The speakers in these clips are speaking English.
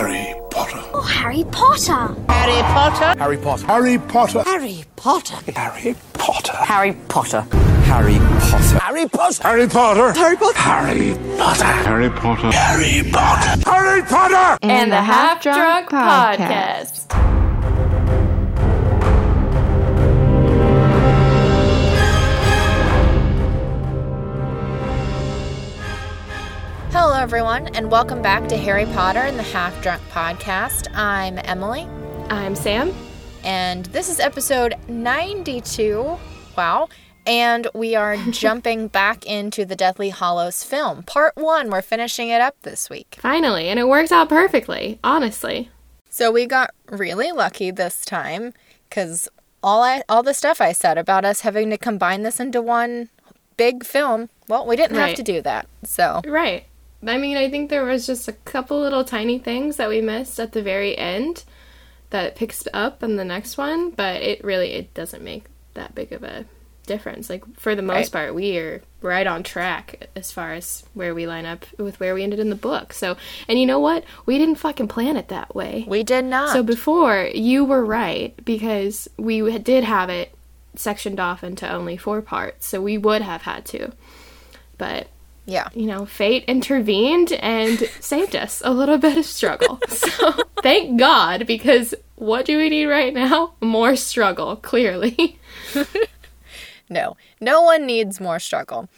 Harry Potter. Oh, Harry Potter. Harry Potter. Harry Potter. Harry Potter. Harry Potter. Harry Potter. Harry Potter. Harry Potter. Harry Potter. Harry Potter. Harry Potter. Harry Potter. Harry Potter. Harry Potter. Harry Potter. and the Half Drunk Podcast. Hello, everyone, and welcome back to Harry Potter and the Half Drunk Podcast. I'm Emily, I'm Sam. and this is episode 92. Wow. And we are jumping back into the Deathly Hallows film. Part one, we're finishing it up this week. Finally, and it worked out perfectly, honestly. So we got really lucky this time because all I all the stuff I said about us having to combine this into one big film, well, we didn't have to do that. So Right. I mean, I think there was just a couple little tiny things that we missed at the very end that it picks up in the next one, but it really it doesn't make that big of a difference. Like for the most Right. part, we are right on track as far as where we line up with where we ended in the book. So, and you know what? We didn't fucking plan it that way. we did not. So before you were right because we did have it sectioned off into only four parts, so we would have had to. But yeah. you know, fate intervened and saved us a little bit of struggle. so thank God because what do we need right now? More struggle, clearly. No, no one needs more struggle.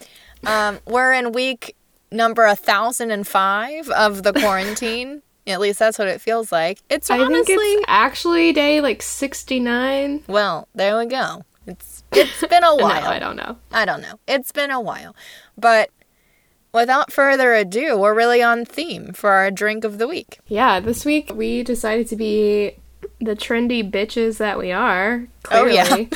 Um, we're in week number a thousand and five of the quarantine. At least that's what it feels like. It's I honestly think it's actually day like 69. well. There we go. It's it's been a while. No, while. I don't know. I don't know. It's been a while, but without further ado, we're really on theme for our drink of the week. Yeah, this week we decided to be the trendy bitches that we are. Oh, yeah.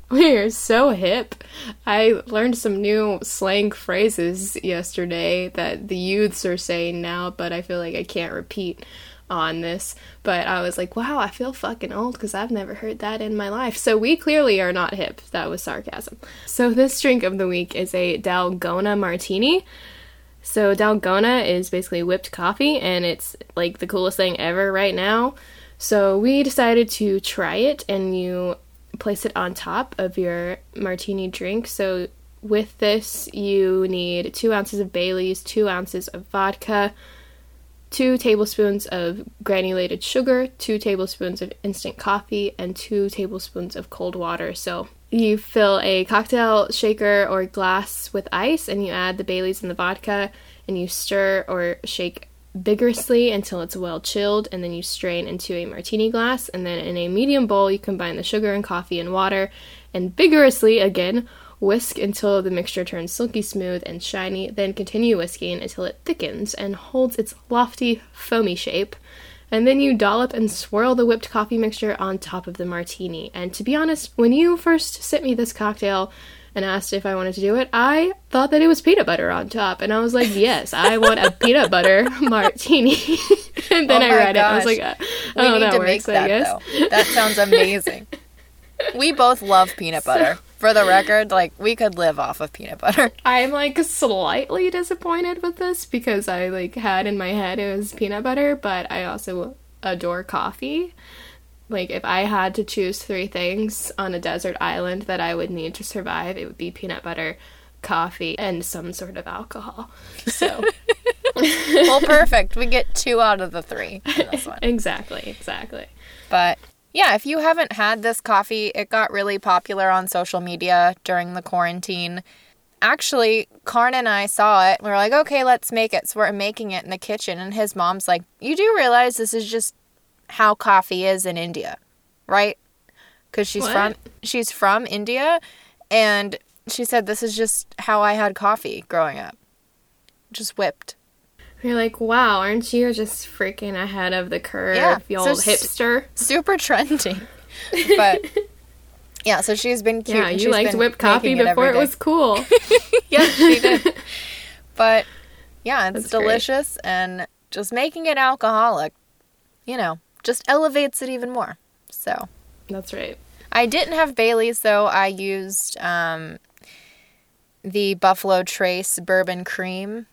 we are so hip. I learned some new slang phrases yesterday that the youths are saying now, but I feel like I can't repeat on this. But I was like, wow, I feel fucking old because I've never heard that in my life. So we clearly are not hip. That was sarcasm. So this drink of the week is a Dalgona martini. So Dalgona is basically whipped coffee, and it's like the coolest thing ever right now. So we decided to try it, and you place it on top of your martini drink. So with this, you need two ounces of Bailey's, two ounces of vodka, two tablespoons of granulated sugar, two tablespoons of instant coffee, and two tablespoons of cold water. So you fill a cocktail shaker or glass with ice, and you add the Bailey's and the vodka, and you stir or shake vigorously until it's well chilled, and then you strain into a martini glass. And then in a medium bowl, you combine the sugar and coffee and water, and vigorously again Whisk until the mixture turns silky smooth and shiny, then continue whisking until it thickens and holds its lofty, foamy shape. And then you dollop and swirl the whipped coffee mixture on top of the martini. And to be honest, when you first sent me this cocktail and asked if I wanted to do it, I thought that it was peanut butter on top. And I was like, yes, I want a peanut butter martini. and then Oh I read it. I was like, uh, We oh, need that to works, make that though. That sounds amazing. we both love peanut butter. For the record, like we could live off of peanut butter. I'm like slightly disappointed with this because I like had in my head it was peanut butter, but I also adore coffee. Like if I had to choose three things on a desert island that I would need to survive, it would be peanut butter, coffee, and some sort of alcohol. So well, perfect. We get two out of the three in this one. exactly, exactly. But yeah, if you haven't had this coffee, it got really popular on social media during the quarantine. Actually, Karn and I saw it. We were like, okay, let's make it. So we're making it in the kitchen. And his mom's like, you do realize this is just how coffee is in India, right? Because she's What? from she's from India, and she said this is just how I had coffee growing up, just whipped. You're like, wow, aren't you just freaking ahead of the curve, Yeah, you so old s- hipster? super trendy. But yeah, so she's been cute. Yeah, you liked whipped coffee before it was cool. yes, she did. But yeah, it's That's great. delicious and just making it alcoholic, you know, just elevates it even more. So That's right. I didn't have Bailey's though. I used um, the Buffalo Trace bourbon cream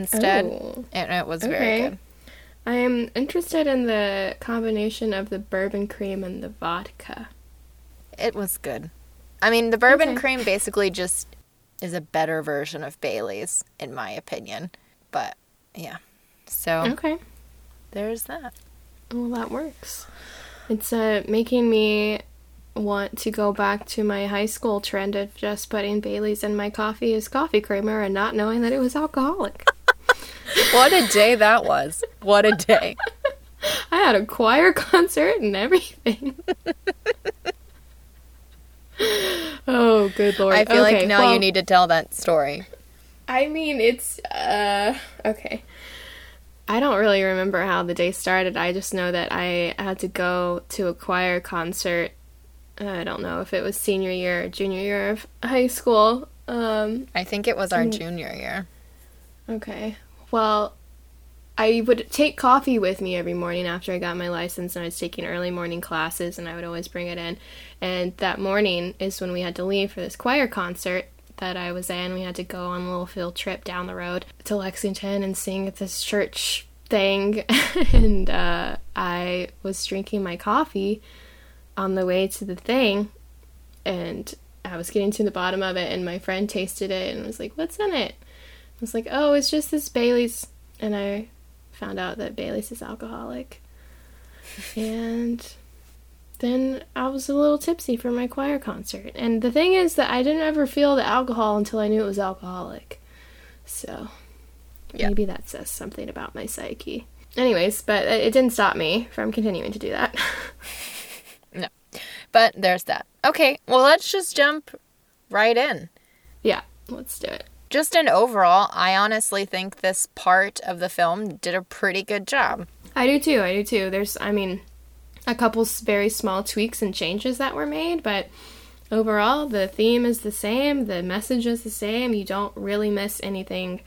instead, Oh. and it was very Okay. good. I am interested in the combination of the bourbon cream and the vodka. It was good. I mean, the bourbon Okay. cream basically just is a better version of Bailey's, in my opinion. But yeah. So Okay. there's that. Well, that works. It's uh, making me want to go back to my high school trend of just putting Bailey's in my coffee as coffee creamer and not knowing that it was alcoholic. What a day that was. What a day. I had a choir concert and everything. oh, good lord. I feel Okay, like now well, you need to tell that story. I mean, it's uh okay. I don't really remember how the day started. I just know that I had to go to a choir concert. I don't know if it was senior year or junior year of high school. Um I think it was our junior year. okay. Well, I would take coffee with me every morning after I got my license and I was taking early morning classes and I would always bring it in. And that morning is when we had to leave for this choir concert that I was in. We had to go on a little field trip down the road to Lexington and sing at this church thing. and uh, I was drinking my coffee on the way to the thing and I was getting to the bottom of it and my friend tasted it and was like, What's in it? I was like, Oh, it's just this Bailey's and I found out that Bailey's is alcoholic. and then I was a little tipsy for my choir concert. And the thing is that I didn't ever feel the alcohol until I knew it was alcoholic. So Yeah. maybe that says something about my psyche. Anyways, but it didn't stop me from continuing to do that. No. But there's that. Okay, well, let's just jump right in. yeah, let's do it. Just in overall, I honestly think this part of the film did a pretty good job. I do too. I do too. There's, I mean, a couple very small tweaks and changes that were made, but overall, the theme is the same. The message is the same. You don't really miss anything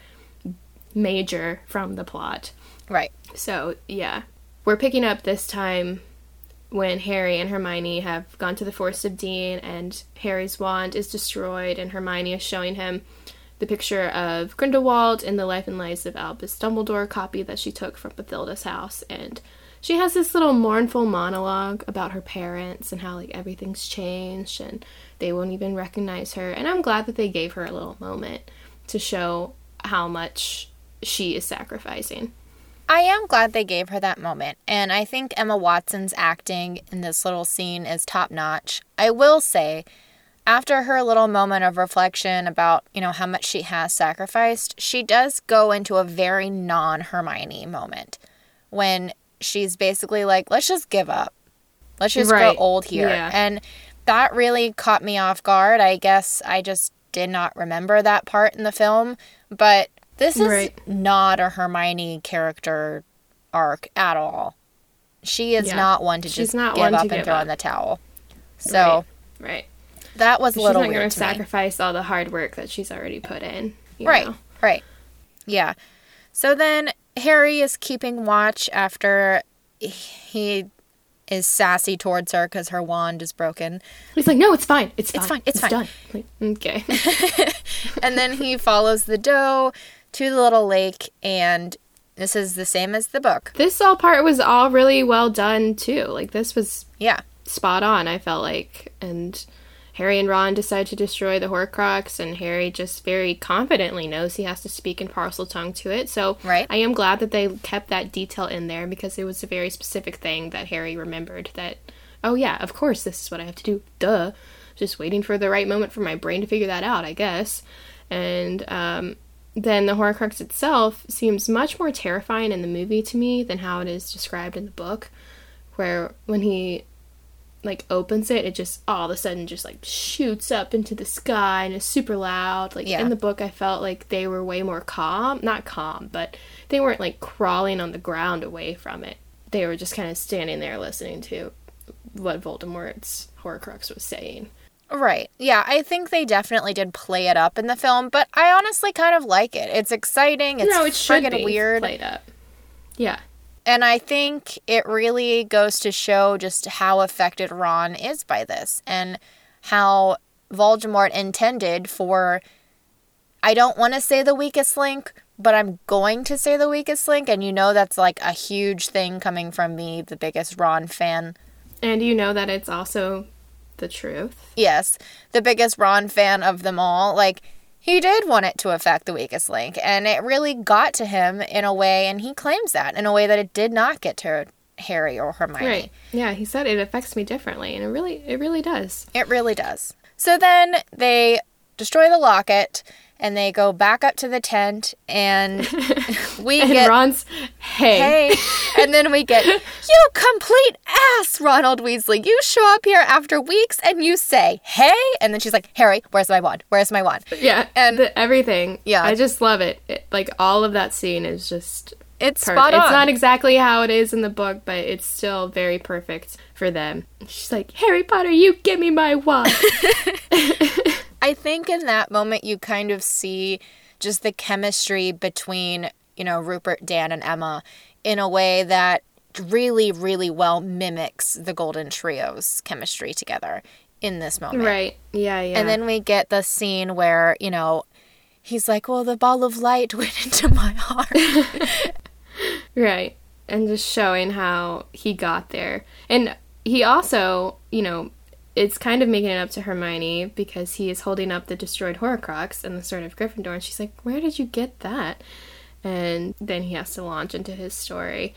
major from the plot. Right. So, yeah. We're picking up this time when Harry and Hermione have gone to the Forest of Dean and Harry's wand is destroyed and Hermione is showing him the picture of Grindelwald in the Life and Lies of Albus Dumbledore copy that she took from Bathilda's house and she has this little mournful monologue about her parents and how like everything's changed and they won't even recognize her and I'm glad that they gave her a little moment to show how much she is sacrificing. I am glad they gave her that moment, and I think Emma Watson's acting in this little scene is top notch. I will say, after her little moment of reflection about, you know, how much she has sacrificed, she does go into a very non Hermione moment when she's basically like, let's just give up. Let's just Right. grow old here. Yeah. And that really caught me off guard. I guess I just did not remember that part in the film, but this is Right. not a Hermione character arc at all. She is Yeah. not one to just give up and throw up. in the towel. So Right. That was a She's little not going to to me. sacrifice all the hard work that she's already put in. Right, know? right. Yeah. So then Harry is keeping watch after he is sassy towards her because her wand is broken. He's like, no, it's fine. It's fine. fine, it's fine." done. Okay. and then he follows the doe to the little lake, and this is the same as the book. this all part was all really well done too. Like this was Yeah. spot on. I felt like, and Harry and Ron decide to destroy the Horcrux, and Harry just very confidently knows he has to speak in Parseltongue to it. So Right. I am glad that they kept that detail in there because it was a very specific thing that Harry remembered. That oh yeah, of course this is what I have to do. Duh. Just waiting for the right moment for my brain to figure that out, I guess. And um, then the Horcrux itself seems much more terrifying in the movie to me than how it is described in the book. Where when he like opens it, it just all of a sudden just like shoots up into the sky and is super loud. Like Yeah. in the book, I felt like they were way more calm, not calm, but they weren't like crawling on the ground away from it. They were just kind of standing there listening to what Voldemort's Horcrux was saying. Right. Yeah, I think they definitely did play it up in the film, but I honestly kind of like it. It's exciting. It's no, it friggin' weird. played up. Yeah, And I think it really goes to show just how affected Ron is by this and how Voldemort intended for, I don't want to say the weakest link, but I'm going to say the weakest link, and you know that's like a huge thing coming from me, the biggest Ron fan. And you know that it's also the truth. Yes, the biggest Ron fan of them all. Like, he did want it to affect the weakest link, and it really got to him in a way, and he claims that in a way that it did not get to Harry or Hermione. Right. Yeah, he said it affects me differently, and it really it really does. It really does. So then they destroy the locket and they go back up to the tent and we And get Ron's hey. hey and then we get you complete ass Ronald Weasley. You show up here after weeks and you say, "Hey." And then she's like, "Harry, where's my wand? Where's my wand?" Yeah, And- and everything. Yeah. I just love it. it. Like all of that scene is just It's perfect. spot on. It's not exactly how it is in the book, but it's still very perfect for them. She's like, Harry Potter, you give me my wand. I think in that moment you kind of see just the chemistry between, you know, Rupert, Dan, and Emma in a way that really, really well mimics the Golden Trio's chemistry together in this moment. right. Yeah, yeah. And then we get the scene where, you know, he's like, well, the ball of light went into my heart. Right. And just showing how he got there. And he also, you know, it's kind of making it up to Hermione because he is holding up the destroyed Horcrux and the Sword of Gryffindor. And she's like, Where did you get that? And then he has to launch into his story.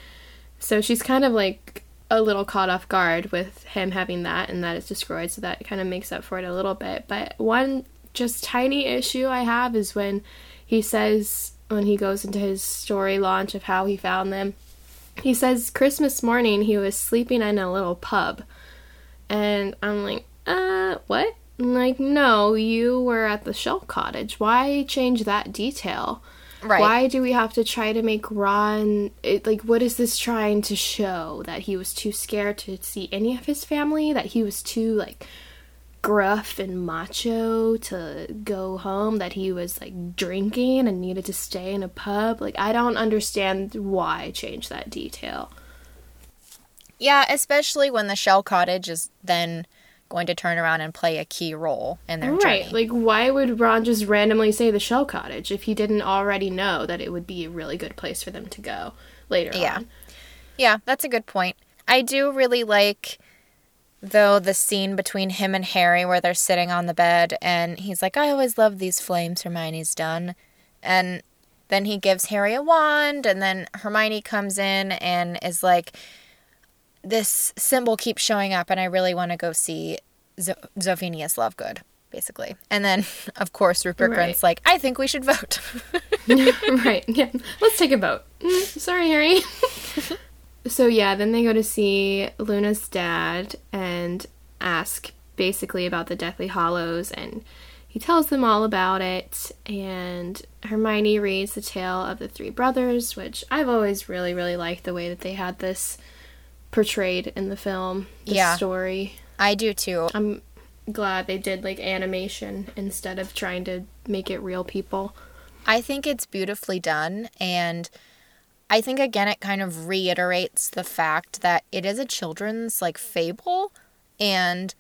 So she's kind of like a little caught off guard with him having that and that it's destroyed. So that kind of makes up for it a little bit. But one just tiny issue I have is when he says, when he goes into his story launch of how he found them, he says Christmas morning he was sleeping in a little pub. And I'm like, uh, what? I'm like, no, you were at the Shell Cottage. Why change that detail? Right. Why do we have to try to make Ron it, like what is this trying to show that he was too scared to see any of his family that he was too like gruff and macho to go home that he was like drinking and needed to stay in a pub like I don't understand why change that detail. Yeah, especially when the shell cottage is then going to turn around and play a key role in their Right. journey. Like why would Ron just randomly say the Shell Cottage if he didn't already know that it would be a really good place for them to go later Yeah. on? Yeah, that's a good point. I do really like though the scene between him and Harry where they're sitting on the bed and he's like, I always love these flames Hermione's done. And then he gives Harry a wand and then Hermione comes in and is like, This symbol keeps showing up and I really want to go see Zo- Zofinius Lovegood, basically. And then of course Rupert Right. Grint's like, I think we should vote. right. Yeah. Let's take a vote. Mm, sorry, Harry. so yeah, then they go to see Luna's dad and ask basically about the Deathly Hallows and he tells them all about it and Hermione reads the tale of the three brothers, which I've always really really liked the way that they had this portrayed in the film, the Yeah. story. I do too. I'm glad they did like animation instead of trying to make it real people. I think it's beautifully done and I think again it kind of reiterates the fact that it is a children's like fable and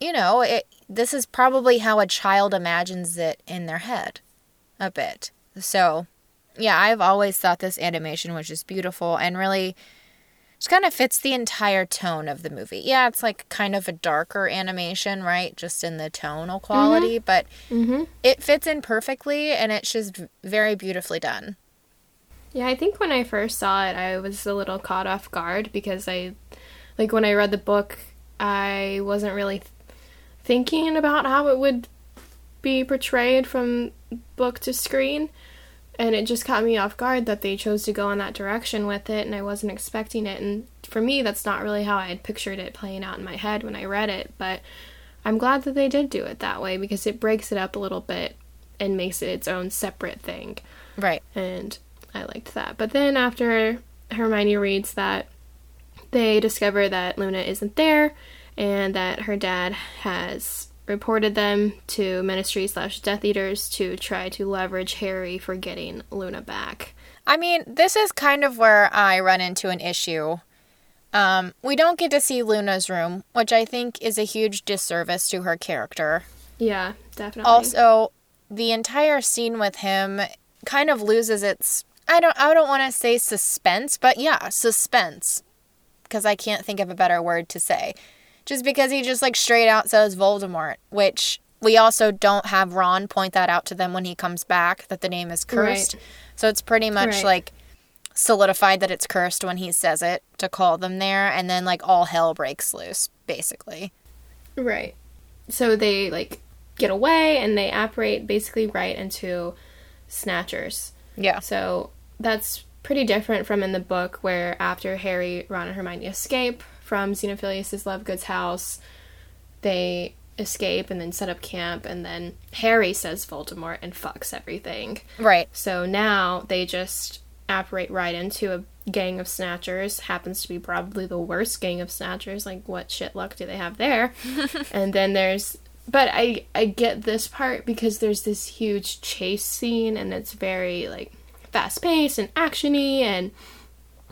you know, it this is probably how a child imagines it in their head a bit. So, yeah, I've always thought this animation was just beautiful and really just kind of fits the entire tone of the movie. Yeah, it's like kind of a darker animation, right? Just in the tonal mm-hmm. quality, but mm-hmm. it fits in perfectly and it's just very beautifully done. Yeah, I think when I first saw it, I was a little caught off guard because I, like, when I read the book, I wasn't really th- thinking about how it would be portrayed from book to screen. And it just caught me off guard that they chose to go in that direction with it, and I wasn't expecting it. And for me, that's not really how I had pictured it playing out in my head when I read it. But I'm glad that they did do it that way because it breaks it up a little bit and makes it its own separate thing Right. and I liked that. But then after Hermione reads that, they discover that Luna isn't there and that her dad has reported them to Ministry slash Death Eaters to try to leverage Harry for getting Luna back. I mean, this is kind of where I run into an issue. Um, we don't get to see Luna's room, which I think is a huge disservice to her character. Yeah, definitely. Also, the entire scene with him kind of loses its I don't I don't want to say suspense, but yeah, suspense. Because I can't think of a better word to say. Just because he just like straight out says Voldemort, which we also don't have Ron point that out to them when he comes back that the name is cursed. Right. So it's pretty much Right. like solidified that it's cursed when he says it to call them there and then like all hell breaks loose basically. Right. So they like get away and they operate basically right into snatchers. Yeah. So that's pretty different from in the book where after Harry, Ron, and Hermione escape from Xenophilius' Lovegood's house, they escape and then set up camp and then Harry says Voldemort and fucks everything. Right. So now they just operate right into a gang of snatchers. Happens to be probably the worst gang of snatchers. Like, what shit luck do they have there? and then there's. But I, I get this part because there's this huge chase scene and it's very, like, fast paced and actiony and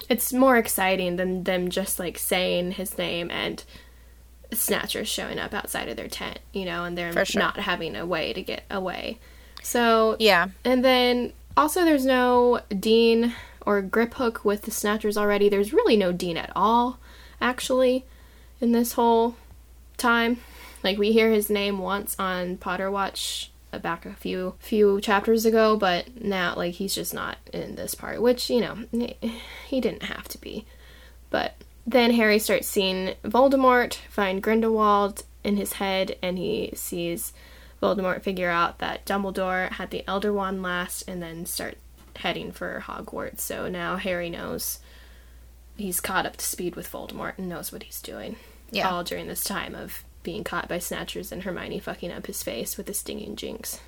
it's more exciting than them just, like, saying his name and snatchers showing up outside of their tent, you know, and they're sure. not having a way to get away. So Yeah. and then also there's no Dean or Griphook with the Snatchers already. There's really no Dean at all, actually, in this whole time. Like we hear his name once on Potterwatch back a few few chapters ago, but now like he's just not in this part, which, you know, he didn't have to be. But then Harry starts seeing Voldemort find Grindelwald in his head, and he sees Voldemort figure out that Dumbledore had the Elder Wand last, and then start heading for Hogwarts. So now Harry knows he's caught up to speed with Voldemort and knows what he's doing. Yeah. All during this time of being caught by Snatchers and Hermione fucking up his face with a stinging jinx.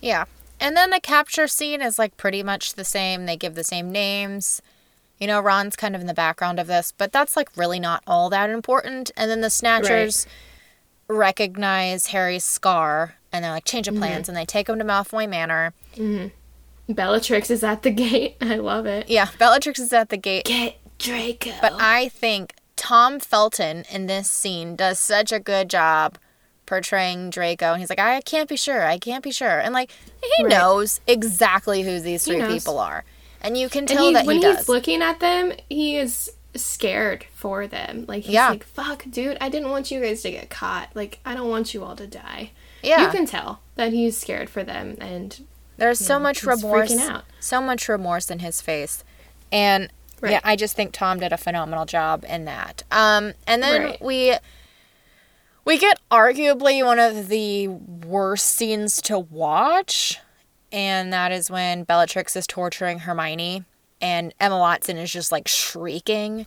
Yeah. And then the capture scene is like pretty much the same. They give the same names. You know, Ron's kind of in the background of this, but that's like really not all that important. And then the Snatchers recognize Harry's scar and they're like, change of mm-hmm. plans. And they take him to Malfoy Manor. Mm-hmm. Bellatrix is at the gate. I love it. Yeah, Bellatrix is at the gate. Get Draco. But I think Tom Felton in this scene does such a good job portraying Draco. And he's like, I can't be sure. I can't be sure. And like, he Right. knows exactly who these three people are. And you can tell he, that when he he's does. looking at them, he is scared for them. Like he's Yeah. like, "Fuck, dude, I didn't want you guys to get caught. Like I don't want you all to die." yeah. You can tell that he's scared for them, and There's so much remorse. freaking out. So much remorse in his face. And Right. yeah, I just think Tom did a phenomenal job in that. Um and then Right. we we get arguably one of the worst scenes to watch, and that is when Bellatrix is torturing Hermione and Emma Watson is just like shrieking.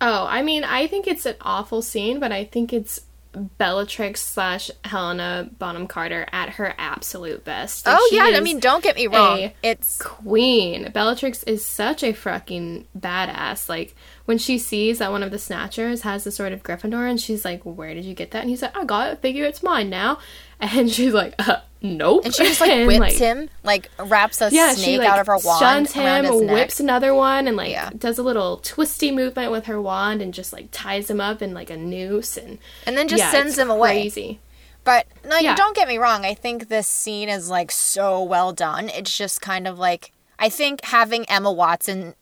oh, I mean, I think it's an awful scene, but I think it's Bellatrix slash Helena Bonham Carter at her absolute best. Like, oh yeah, I mean don't get me wrong. It's queen. Bellatrix is such a fucking badass. Like when she sees that one of the snatchers has the sword of Gryffindor, and she's like, "Where did you get that?" And he's like, "I got it. Figure it's mine now." And she's like, uh, "Nope." and she just like And, whips like, him, like wraps a Yeah, snake she like out of her wand stuns him, whips another one, and like Yeah. does a little twisty movement with her wand, and just like ties him up in like a noose, and and then just yeah, sends him away. Crazy. But like, Yeah. don't get me wrong. I think this scene is like so well done. It's just kind of like I think having Emma Watson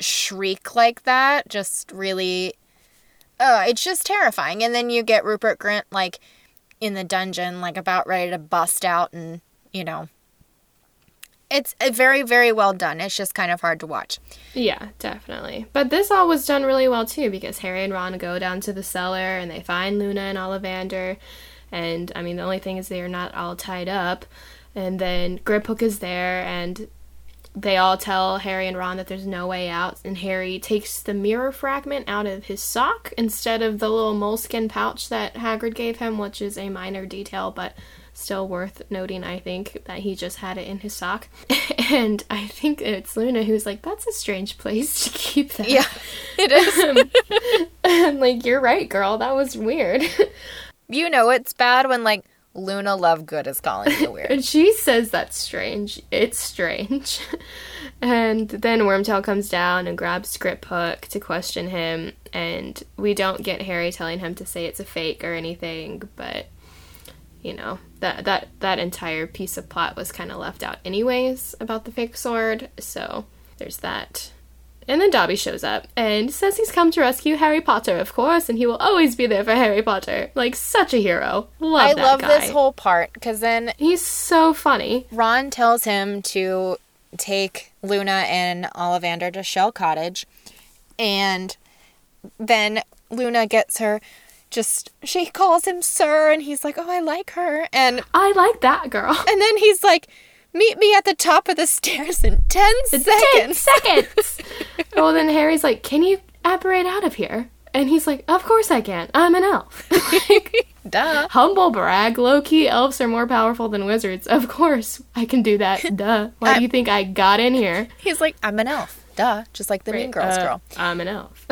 shriek like that just really, uh, it's just terrifying. And then you get Rupert Grint like in the dungeon, like about ready to bust out, and you know, it's uh, very very well done. It's just kind of hard to watch. Yeah, definitely. But this all was done really well too because Harry and Ron go down to the cellar and they find Luna and Ollivander. And I mean, the only thing is they are not all tied up. And then Griphook is there and they all tell Harry and Ron that there's no way out. And Harry takes the mirror fragment out of his sock instead of the little moleskin pouch that Hagrid gave him, which is a minor detail, but still worth noting, I think, that he just had it in his sock. and I think it's Luna who's like, that's a strange place to keep that. Yeah, it is. Um, I'm like, you're right, girl. That was weird. you know, it's bad when like Luna Lovegood is calling you weird. and she says that's strange. It's strange. and then Wormtail comes down and grabs Griphook to question him. And we don't get Harry telling him to say it's a fake or anything, but. you know, that that that entire piece of plot was kind of left out anyways about the fake sword. So there's that. And then Dobby shows up and says he's come to rescue Harry Potter, of course, and he will always be there for Harry Potter. Like such a hero. Love I that love guy. this whole part because then He's so funny. Ron tells him to take Luna and Ollivander to Shell Cottage, and then Luna gets her. Just she calls him sir, and he's like, "Oh, I like her," and I like that girl. and then he's like, "Meet me at the top of the stairs in ten Ten seconds." seconds. well, then Harry's like, "Can you apparate out of here?" And he's like, "Of course I can. I'm an elf." Duh. Humble brag. Low key, elves are more powerful than wizards. Of course I can do that. Duh. Why do you think I got in here? He's like, "I'm an elf." Duh, just like the Mean Girls Uh, girl. I'm an elf.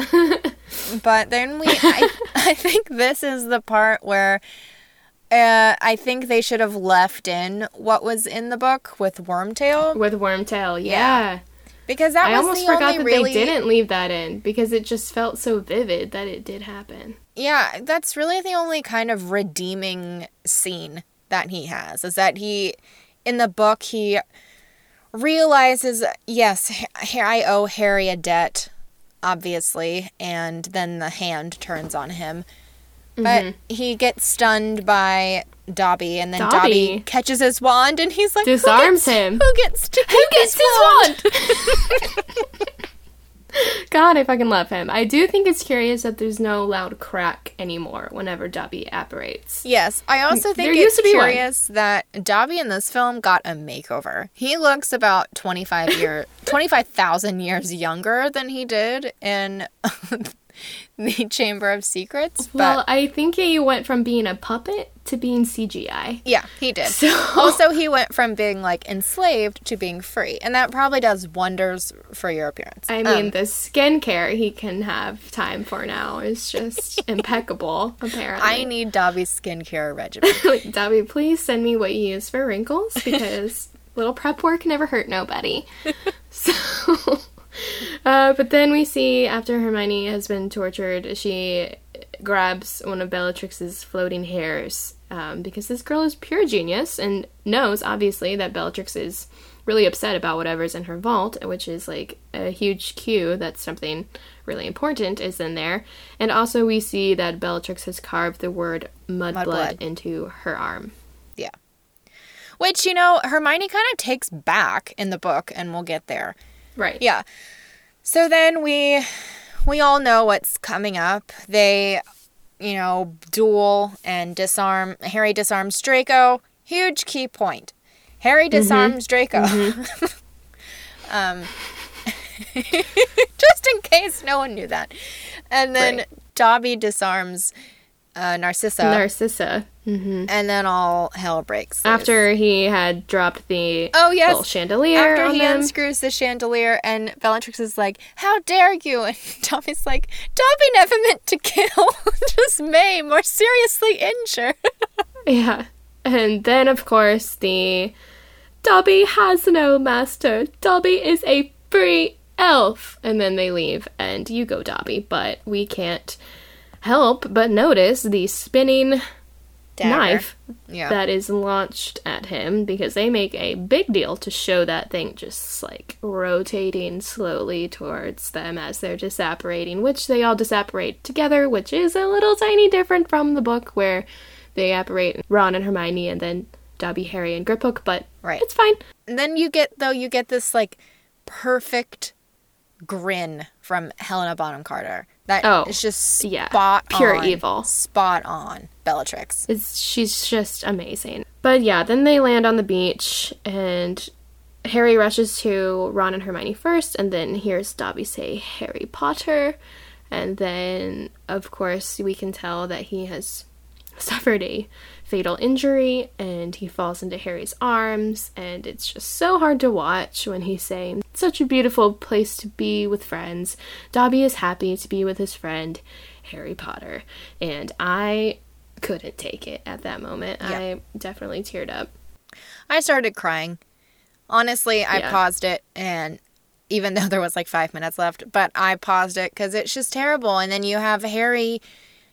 But then we, I, I think this is the part where uh, I think they should have left in what was in the book with Wormtail With Wormtail, yeah. Yeah. because that I almost forgot that really, they didn't leave that in because it just felt so vivid that it did happen. yeah, that's really the only kind of redeeming scene that he has is that he, in the book, he realizes yes, I owe Harry a debt, obviously, and then the hand turns on him. But mm-hmm. he gets stunned by Dobby, and then Dobby, Dobby. catches his wand, and he's like, "Who Disarms gets- him. Who gets to Who gets his wand? God, I fucking love him. I do think it's curious that there's no loud crack anymore whenever Dobby apparates. Yes, I also think There it's be one. curious that Dobby in this film got a makeover. He looks about 25 year 25,000 years younger than he did in the Chamber of Secrets, but Well, I think he went from being a puppet to being CGI. yeah, he did. So Also, he went from being like enslaved to being free, and that probably does wonders for your appearance. I mean, um, the skincare he can have time for now is just impeccable, apparently. I need Dobby's skincare regimen. Like, Dobby, please send me what you use for wrinkles because little prep work never hurt nobody. so, uh, but then we see after Hermione has been tortured, she grabs one of Bellatrix's floating hairs um, because this girl is pure genius and knows, obviously, that Bellatrix is really upset about whatever's in her vault, which is like a huge cue that something really important is in there. And also, we see that Bellatrix has carved the word mudblood Mudblood. into her arm. Yeah. Which, you know, Hermione kind of takes back in the book, and we'll get there. Right. Yeah. So then we we all know what's coming up. They, you know, duel and disarm Harry disarms Draco. Huge key point. Harry disarms Draco. um just in case no one knew that. And then Right. Dobby disarms uh, Narcissa. Narcissa. and then all hell breaks. loose. After he had dropped the Oh yes, little chandelier After he them. unscrews the chandelier, and Bellatrix is like, "How dare you?" And Dobby's like, "Dobby never meant to kill, just maim or seriously injure." Yeah. And then, of course, the Dobby has no master. Dobby is a free elf. And then they leave, and you go, Dobby. But we can't help but notice the spinning Dagger. knife Yeah. that is launched at him because they make a big deal to show that thing just like rotating slowly towards them as they're disapparating, which they all disapparate together, which is a little tiny different from the book where they apparate Ron and Hermione and then Dobby, Harry, and Griphook, but Right. it's fine. And then you get though you get this like perfect grin from Helena Bonham Carter. That Oh, is just yeah. spot Pure on, evil. Spot on, Bellatrix. It's she's just amazing. But yeah, then they land on the beach and Harry rushes to Ron and Hermione first and then hears Dobby say Harry Potter and then of course we can tell that he has suffered a fatal injury and he falls into Harry's arms and it's just so hard to watch when he's saying such a beautiful place to be with friends. Dobby is happy to be with his friend Harry Potter and I couldn't take it at that moment. Yeah. I definitely teared up. I started crying. Honestly, I Yeah. paused it and even though there was like 5 minutes left, but I paused it cuz it's just terrible and then you have Harry,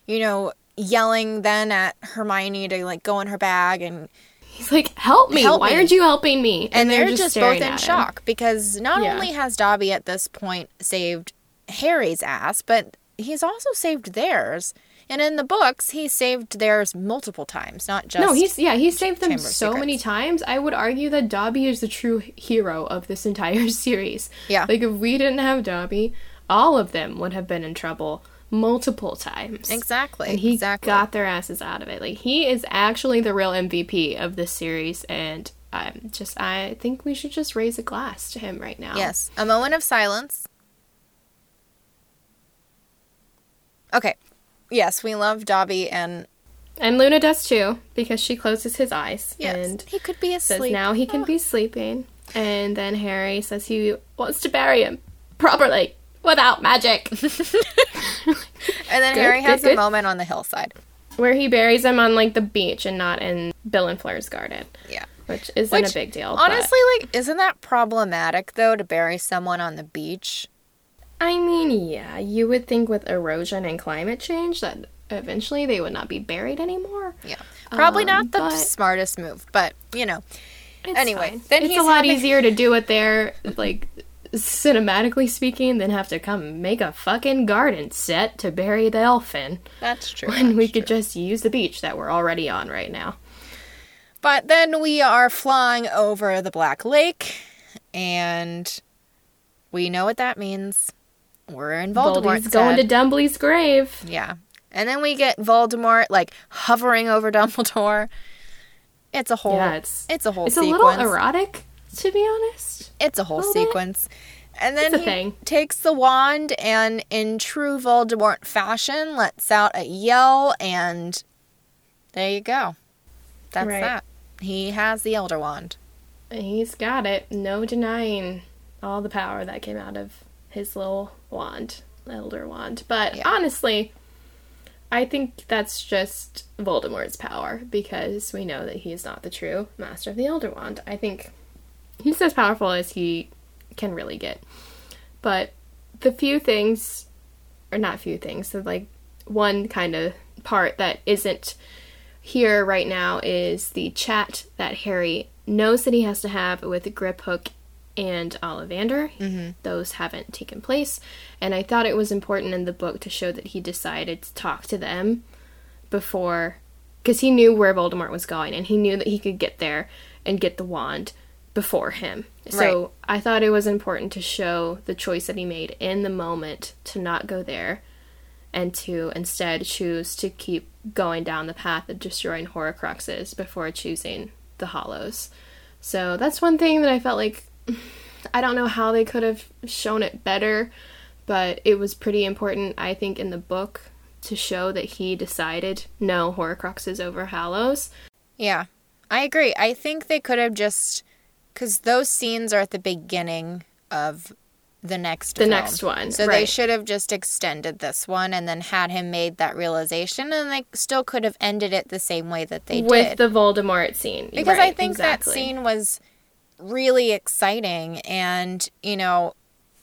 you know, yelling then at Hermione to like go in her bag and He's like, "Help me! Help Why me." aren't you helping me?" and, they're, just, both in at him. shock because not Yeah. only has Dobby at this point saved Harry's ass, but he's also saved theirs. And in the books, he saved theirs multiple times, not just No, he's yeah, he saved them Chamber so many times. I would argue that Dobby is the true hero of this entire series. Yeah. Like if we didn't have Dobby, all of them would have been in trouble multiple times. exactly And he exactly. got their asses out of it. Like he is actually the real MVP of this series and I'm just I think we should just raise a glass to him right now. Yes, a moment of silence. Okay. Yes, we love Dobby and And Luna does too, because she closes his eyes yes, and he could be says asleep. now he can ah. be sleeping. And then Harry says he wants to bury him properly without magic. and then Good, Harry good, has a good. moment on the hillside. Where he buries him on like the beach and not in Bill and Fleur's garden, Yeah. which isn't Which, a big deal. but- Honestly, like, isn't that problematic though to bury someone on the beach? I mean, yeah, you would think with erosion and climate change that eventually they would not be buried anymore. Yeah. Probably Um, not the but- smartest move, but you know. It's Anyway, fine. then it's he's a lot having- easier to do it there, like cinematically speaking, than have to come make a fucking garden set to bury the elf in. That's true. When we could just use the beach that we're already on right now. But then we are flying over the Black Lake, and we know what that means. We're in Voldemort's going to. Dumbly's grave. Yeah. And then we get Voldemort like hovering over Dumbledore. It's a whole Yeah, it's it's a whole it's sequence. a little erotic, to be honest. It's a whole bit. sequence. And then he thing. takes the wand and in true Voldemort fashion lets out a yell and there you go. That's Right. that. He has the Elder Wand. He's got it. No denying all the power that came out of his little wand, elder wand. But Yeah. honestly, I think that's just Voldemort's power because we know that he is not the true master of the elder wand. I think he's as powerful as he can really get. But the few things, or not few things, so like one kind of part that isn't here right now is the chat that Harry knows that he has to have with Griphook and Ollivander. Mm-hmm. Those haven't taken place, and I thought it was important in the book to show that he decided to talk to them before, because he knew where Voldemort was going, and he knew that he could get there and get the wand before him. So I thought it was important to show the choice that he made in the moment to not go there and to instead choose to keep going down the path of destroying Horcruxes before choosing the Hallows. So that's one thing that I felt like I don't know how they could have shown it better, but it was pretty important, I think, in the book to show that he decided no Horcruxes over Hallows. Yeah, I agree. I think they could have just because those scenes are at the beginning of the next The film. next one, So they should have just extended this one and then had him made that realization, and they still could have ended it the same way that they with did. With the Voldemort scene. because I think exactly. that scene was really exciting and you know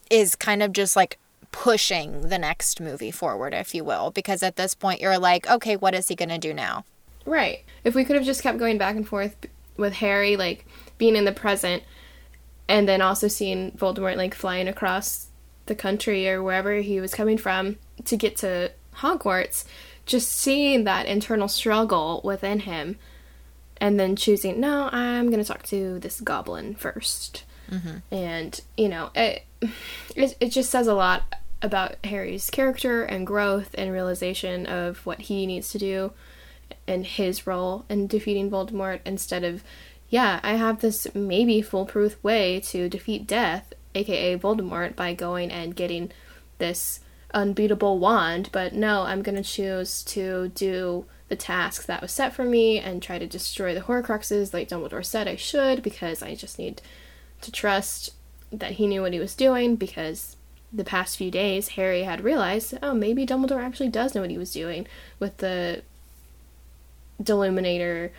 is kind of just like pushing the next movie forward if you will because at this point you're like okay what is he going to do now Right. If we could have just kept going back and forth with Harry, like being in the present, and then also seeing Voldemort like flying across the country or wherever he was coming from to get to Hogwarts, just seeing that internal struggle within him, and then choosing, no, I'm gonna talk to this goblin 1st mm-hmm. and you know, it, it it just says a lot about Harry's character and growth and realization of what he needs to do and his role in defeating Voldemort instead of, yeah, I have this maybe foolproof way to defeat death, aka Voldemort, by going and getting this unbeatable wand, but no, I'm gonna choose to do the task that was set for me and try to destroy the Horcruxes like Dumbledore said I should because I just need to trust that he knew what he was doing because the past few days Harry had realized, oh, maybe Dumbledore actually does know what he was doing with the Deluminator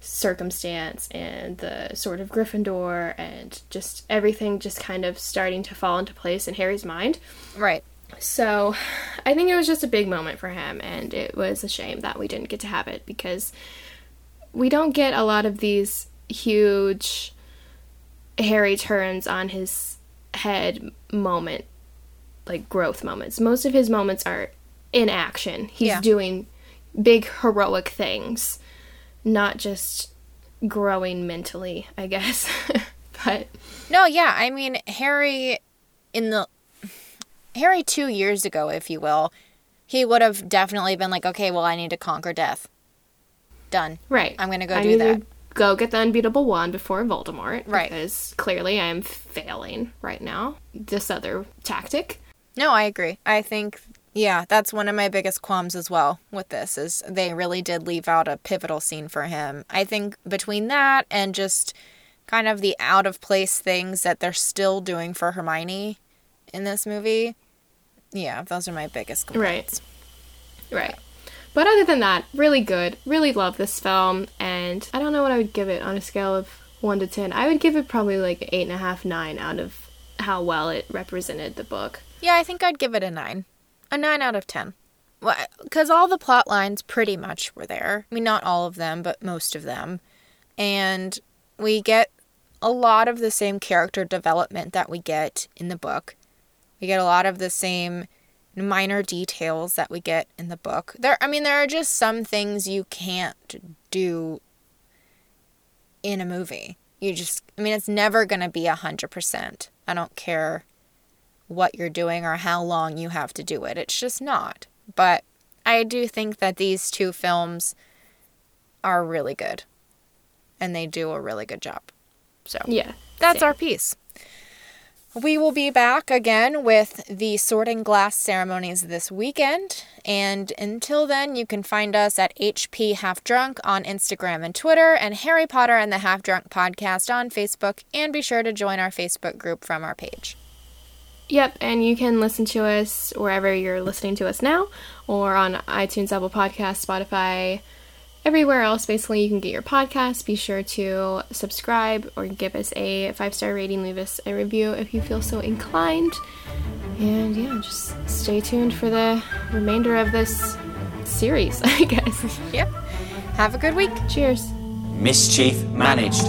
circumstance and the sword of Gryffindor and just everything just kind of starting to fall into place in Harry's mind. right So I think it was just a big moment for him, and it was a shame that we didn't get to have it because we don't get a lot of these huge Harry turns on his head moment, like growth moments. Most of his moments are in action. He's Yeah. doing big heroic things, not just growing mentally, I guess. but No, yeah. I mean, Harry, in the. Harry two years ago, if you will, he would have definitely been like, okay, well, I need to conquer death. Done. right, I'm gonna go I do that. to Go get the unbeatable wand before Voldemort, Right. Because clearly I am failing right now. This other tactic. No, I agree. I think, yeah, that's one of my biggest qualms as well with this is they really did leave out a pivotal scene for him. I think between that and just kind of the out of place things that they're still doing for Hermione in this movie, yeah, those are my biggest complaints. Right. Right. But other than that, really good. Really love this film, and I don't know what I would give it on a scale of one to ten. I would give it probably like eight and a half, nine out of how well it represented the book. Yeah, I think I'd give it a 9. A 9 out of 10. Because all the plot lines pretty much were there. I mean, not all of them, but most of them. And we get a lot of the same character development that we get in the book. We get a lot of the same minor details that we get in the book. There I mean there are just some things you can't do in a movie. You just I mean it's never going to be a 100%. I don't care what you're doing or how long you have to do it. It's just not. But I do think that these two films are really good. And they do a really good job. So Yeah. that's same. our piece. We will be back again with the sorting glass ceremonies this weekend. And until then, you can find us at HP Half Drunk on Instagram and Twitter, and Harry Potter and the Half Drunk podcast on Facebook. And be sure to join our Facebook group from our page. Yep, and you can listen to us wherever you're listening to us now, or on iTunes, Apple Podcasts, Spotify, everywhere else. Basically, you can get your podcast. Be sure to subscribe or give us a five star rating. Leave us a review if you feel so inclined. And yeah, just stay tuned for the remainder of this series, I guess. Yep. Have a good week. Cheers. Mischief managed.